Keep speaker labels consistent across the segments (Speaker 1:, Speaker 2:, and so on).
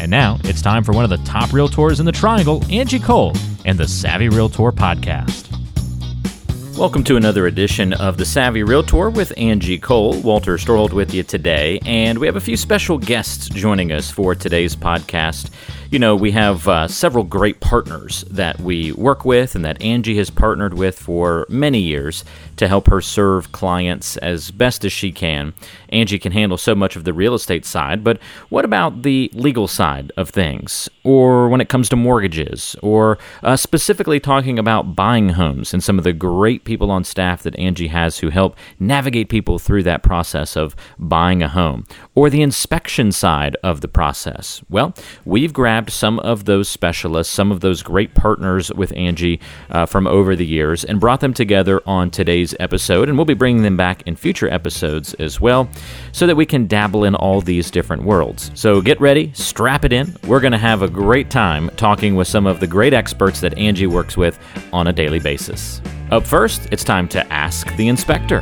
Speaker 1: And now it's time for one of the top realtors in the triangle, Angie Cole, and the Savvy Realtor Podcast. Welcome to another edition of the Savvy Realtor with Angie Cole. Walter Storholt with you today, and we have a few special guests joining us for today's podcast you know, we have uh, several great partners that we work with and that Angie has partnered with for many years to help her serve clients as best as she can. Angie can handle so much of the real estate side, but what about the legal side of things? Or when it comes to mortgages? Or uh, specifically talking about buying homes and some of the great people on staff that Angie has who help navigate people through that process of buying a home? Or the inspection side of the process? Well, we've grabbed grabbed some of those specialists, some of those great partners with Angie uh, from over the years, and brought them together on today's episode. And we'll be bringing them back in future episodes as well, so that we can dabble in all these different worlds. So get ready, strap it in. We're going to have a great time talking with some of the great experts that Angie works with on a daily basis. Up first, it's time to ask the inspector.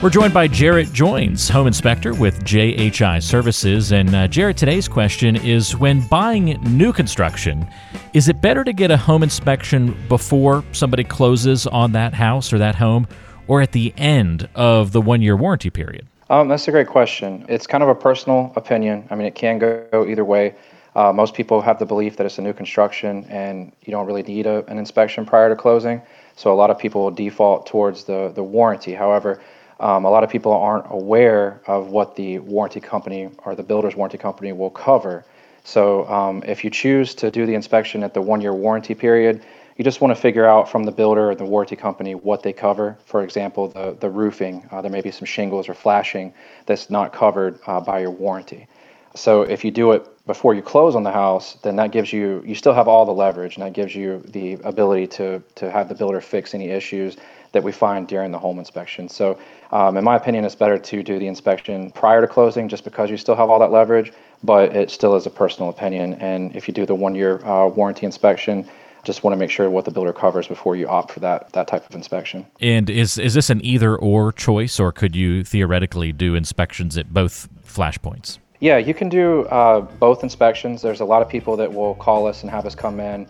Speaker 1: We're joined by Jarrett Jones, home inspector with JHI Services. And uh, Jarrett, today's question is when buying new construction, is it better to get a home inspection before somebody closes on that house or that home, or at the end of the one year warranty period?
Speaker 2: Um, that's a great question. It's kind of a personal opinion. I mean, it can go either way. Uh, most people have the belief that it's a new construction and you don't really need a, an inspection prior to closing. So a lot of people will default towards the, the warranty. However, um, a lot of people aren't aware of what the warranty company or the builder's warranty company will cover. So um, if you choose to do the inspection at the one-year warranty period, you just want to figure out from the builder or the warranty company what they cover. For example, the, the roofing, uh, there may be some shingles or flashing that's not covered uh, by your warranty. So if you do it before you close on the house, then that gives you, you still have all the leverage and that gives you the ability to, to have the builder fix any issues that we find during the home inspection. So, um, in my opinion, it's better to do the inspection prior to closing just because you still have all that leverage, but it still is a personal opinion. And if you do the one year uh, warranty inspection, just want to make sure what the builder covers before you opt for that that type of inspection.
Speaker 1: And is is this an either or choice, or could you theoretically do inspections at both flashpoints?
Speaker 2: Yeah, you can do uh, both inspections. There's a lot of people that will call us and have us come in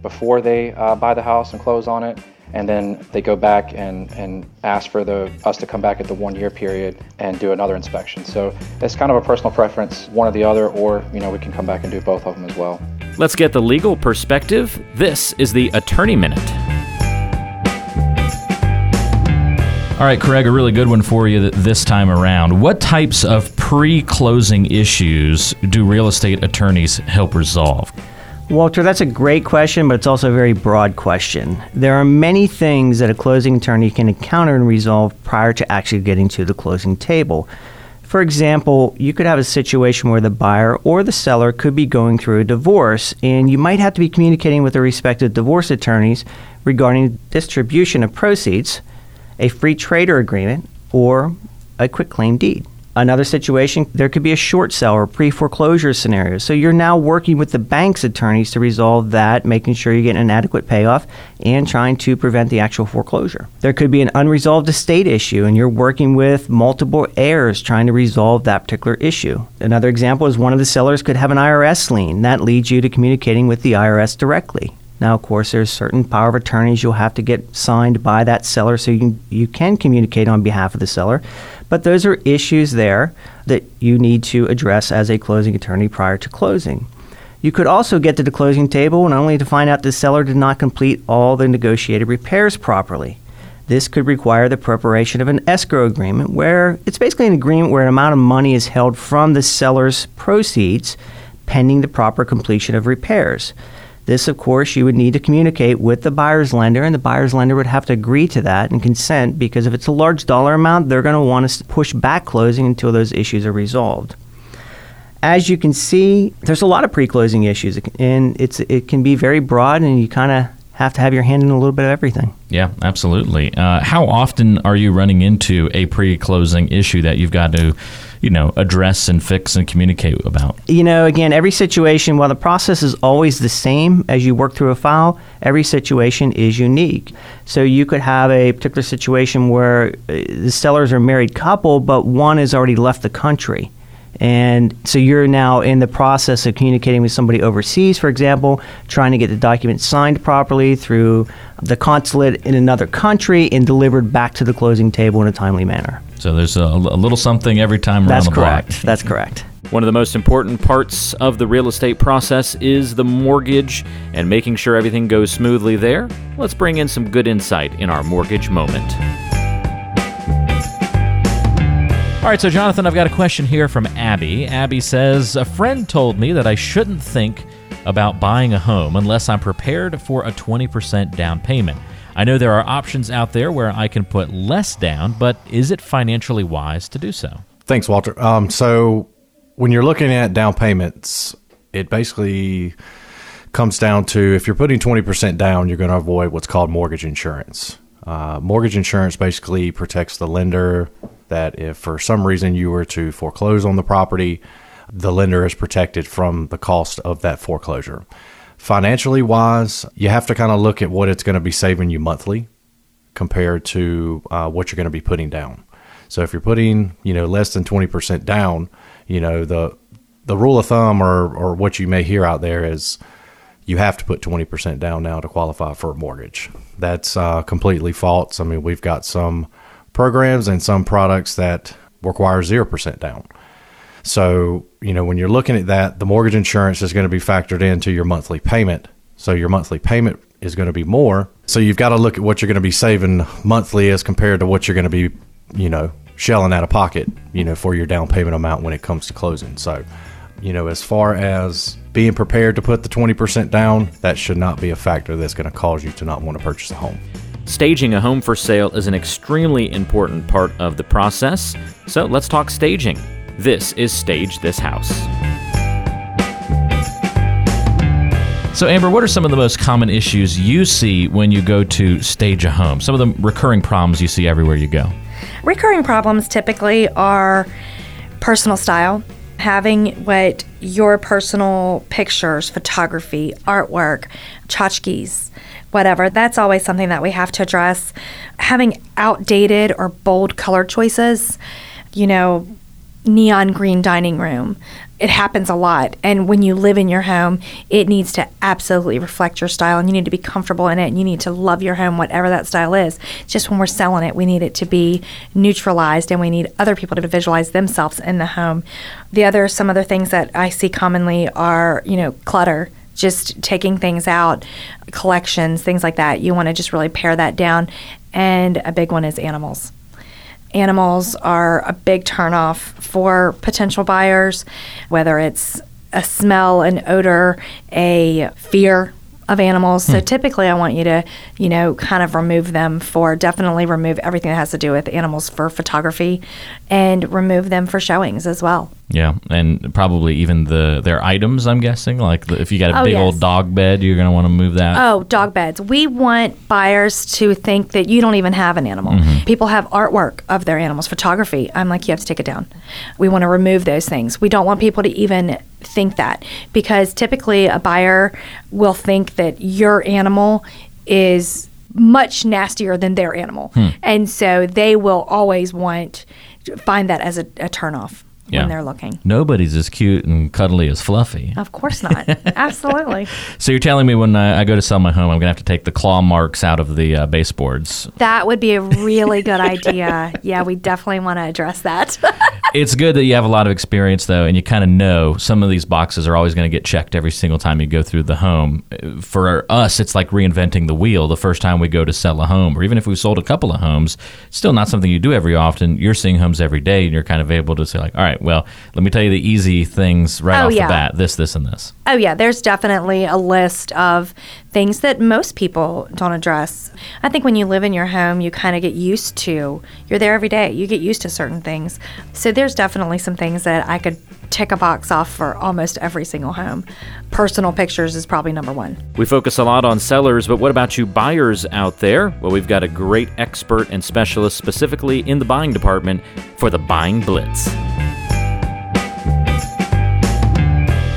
Speaker 2: before they uh, buy the house and close on it and then they go back and, and ask for the us to come back at the one year period and do another inspection. So it's kind of a personal preference, one or the other, or you know we can come back and do both of them as well.
Speaker 1: Let's get the legal perspective. This is the Attorney Minute. All right, Craig, a really good one for you this time around. What types of pre closing issues do real estate attorneys help resolve?
Speaker 3: Walter, that's a great question, but it's also a very broad question. There are many things that a closing attorney can encounter and resolve prior to actually getting to the closing table. For example, you could have a situation where the buyer or the seller could be going through a divorce, and you might have to be communicating with the respective divorce attorneys regarding distribution of proceeds, a free trader agreement, or a quitclaim deed. Another situation, there could be a short sale or pre foreclosure scenario. So you're now working with the bank's attorneys to resolve that, making sure you get an adequate payoff and trying to prevent the actual foreclosure. There could be an unresolved estate issue, and you're working with multiple heirs trying to resolve that particular issue. Another example is one of the sellers could have an IRS lien. That leads you to communicating with the IRS directly. Now, of course, there's certain power of attorneys you'll have to get signed by that seller so you can, you can communicate on behalf of the seller. But those are issues there that you need to address as a closing attorney prior to closing. You could also get to the closing table and only to find out the seller did not complete all the negotiated repairs properly. This could require the preparation of an escrow agreement where it's basically an agreement where an amount of money is held from the seller's proceeds pending the proper completion of repairs. This, of course, you would need to communicate with the buyer's lender, and the buyer's lender would have to agree to that and consent because if it's a large dollar amount, they're going to want to push back closing until those issues are resolved. As you can see, there's a lot of pre-closing issues, and it's it can be very broad, and you kind of have to have your hand in a little bit of everything.
Speaker 1: Yeah, absolutely. Uh, how often are you running into a pre-closing issue that you've got to, you know, address and fix and communicate about?
Speaker 3: You know, again, every situation, while the process is always the same as you work through a file, every situation is unique. So you could have a particular situation where uh, the sellers are a married couple, but one has already left the country and so you're now in the process of communicating with somebody overseas, for example, trying to get the document signed properly through the consulate in another country and delivered back to the closing table in a timely manner.
Speaker 1: So there's a, a little something every time
Speaker 3: That's
Speaker 1: around
Speaker 3: the correct.
Speaker 1: block.
Speaker 3: That's correct.
Speaker 1: One of the most important parts of the real estate process is the mortgage and making sure everything goes smoothly there. Let's bring in some good insight in our mortgage moment. All right, so Jonathan, I've got a question here from Abby. Abby says A friend told me that I shouldn't think about buying a home unless I'm prepared for a 20% down payment. I know there are options out there where I can put less down, but is it financially wise to do so?
Speaker 4: Thanks, Walter. Um, so, when you're looking at down payments, it basically comes down to if you're putting 20% down, you're going to avoid what's called mortgage insurance. Uh, mortgage insurance basically protects the lender that if for some reason you were to foreclose on the property, the lender is protected from the cost of that foreclosure. Financially wise, you have to kind of look at what it's going to be saving you monthly compared to uh, what you're going to be putting down. So if you're putting, you know, less than 20% down, you know, the the rule of thumb or, or what you may hear out there is you have to put 20% down now to qualify for a mortgage. That's uh, completely false. I mean, we've got some programs and some products that require 0% down. So, you know, when you're looking at that, the mortgage insurance is going to be factored into your monthly payment. So your monthly payment is going to be more. So you've got to look at what you're going to be saving monthly as compared to what you're going to be, you know, shelling out of pocket, you know, for your down payment amount when it comes to closing. So, you know, as far as being prepared to put the 20% down, that should not be a factor that's going to cause you to not want to purchase a home.
Speaker 1: Staging a home for sale is an extremely important part of the process, so let's talk staging. This is Stage This House. So, Amber, what are some of the most common issues you see when you go to stage a home? Some of the recurring problems you see everywhere you go?
Speaker 5: Recurring problems typically are personal style, having what your personal pictures, photography, artwork, tchotchkes, whatever. That's always something that we have to address. Having outdated or bold color choices, you know, neon green dining room. It happens a lot. And when you live in your home, it needs to absolutely reflect your style and you need to be comfortable in it and you need to love your home, whatever that style is. Just when we're selling it, we need it to be neutralized and we need other people to visualize themselves in the home. The other, some other things that I see commonly are, you know, clutter just taking things out, collections, things like that. You want to just really pare that down. And a big one is animals. Animals are a big turnoff for potential buyers, whether it's a smell, an odor, a fear of animals. So hmm. typically, I want you to, you know, kind of remove them for definitely remove everything that has to do with animals for photography, and remove them for showings as well.
Speaker 1: Yeah, and probably even the their items. I'm guessing, like the, if you got a
Speaker 5: oh,
Speaker 1: big
Speaker 5: yes.
Speaker 1: old dog bed, you're going to want to move that.
Speaker 5: Oh, dog beds. We want buyers to think that you don't even have an animal. Mm-hmm. People have artwork of their animals, photography. I'm like, you have to take it down. We want to remove those things. We don't want people to even think that because typically a buyer will think that your animal is much nastier than their animal, hmm. and so they will always want find that as a, a turnoff yeah. when they're looking.
Speaker 1: Nobody's as cute and cuddly as Fluffy.
Speaker 5: Of course not. Absolutely.
Speaker 1: So you're telling me when I, I, go to sell my home, I'm going to have to take the claw marks out of the uh, baseboards.
Speaker 5: That would be a really good idea. Yeah, we definitely want to address that.
Speaker 1: It's good that you have a lot of experience, though, and you kind of know some of these boxes are always going to get checked every single time you go through the home. For us, it's like reinventing the wheel the first time we go to sell a home, or even if we sold a couple of homes, still not something you do every often. You're seeing homes every day, and you're kind of able to say, like, all right, well, let me tell you the easy things right
Speaker 5: Oh,
Speaker 1: off
Speaker 5: yeah.
Speaker 1: the bat this, this, and this.
Speaker 5: Oh, yeah, there's definitely a list of things that most people don't address. I think when you live in your home, you kind of get used to, you're there every day, you get used to certain things. So there's definitely some things that I could tick a box off for almost every single home. Personal pictures is probably number one.
Speaker 1: We focus a lot on sellers, but what about you buyers out there? Well, we've got a great expert and specialist specifically in the buying department for the Buying Blitz.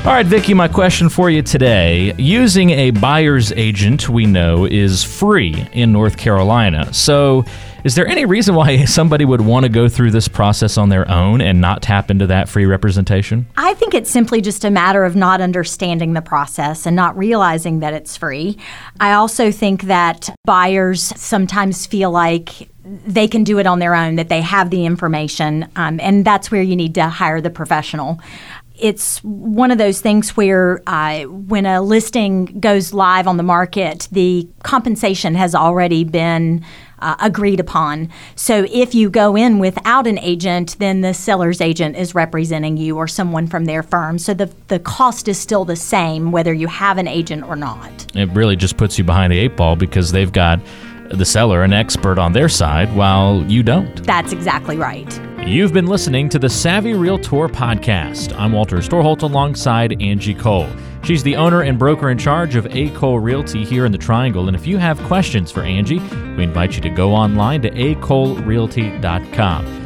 Speaker 1: All right, Vicki, my question for you today. Using a buyer's agent, we know, is free in North Carolina. So, is there any reason why somebody would want to go through this process on their own and not tap into that free representation?
Speaker 6: I think it's simply just a matter of not understanding the process and not realizing that it's free. I also think that buyers sometimes feel like they can do it on their own, that they have the information, um, and that's where you need to hire the professional. It's one of those things where uh, when a listing goes live on the market, the compensation has already been uh, agreed upon. So if you go in without an agent, then the seller's agent is representing you or someone from their firm. So the, the cost is still the same whether you have an agent or not.
Speaker 1: It really just puts you behind the eight ball because they've got the seller an expert on their side while you don't.
Speaker 6: That's exactly right.
Speaker 1: You've been listening to the Savvy Realtor podcast. I'm Walter Storholt alongside Angie Cole. She's the owner and broker in charge of A. Cole Realty here in the Triangle. And if you have questions for Angie, we invite you to go online to acolerealty.com.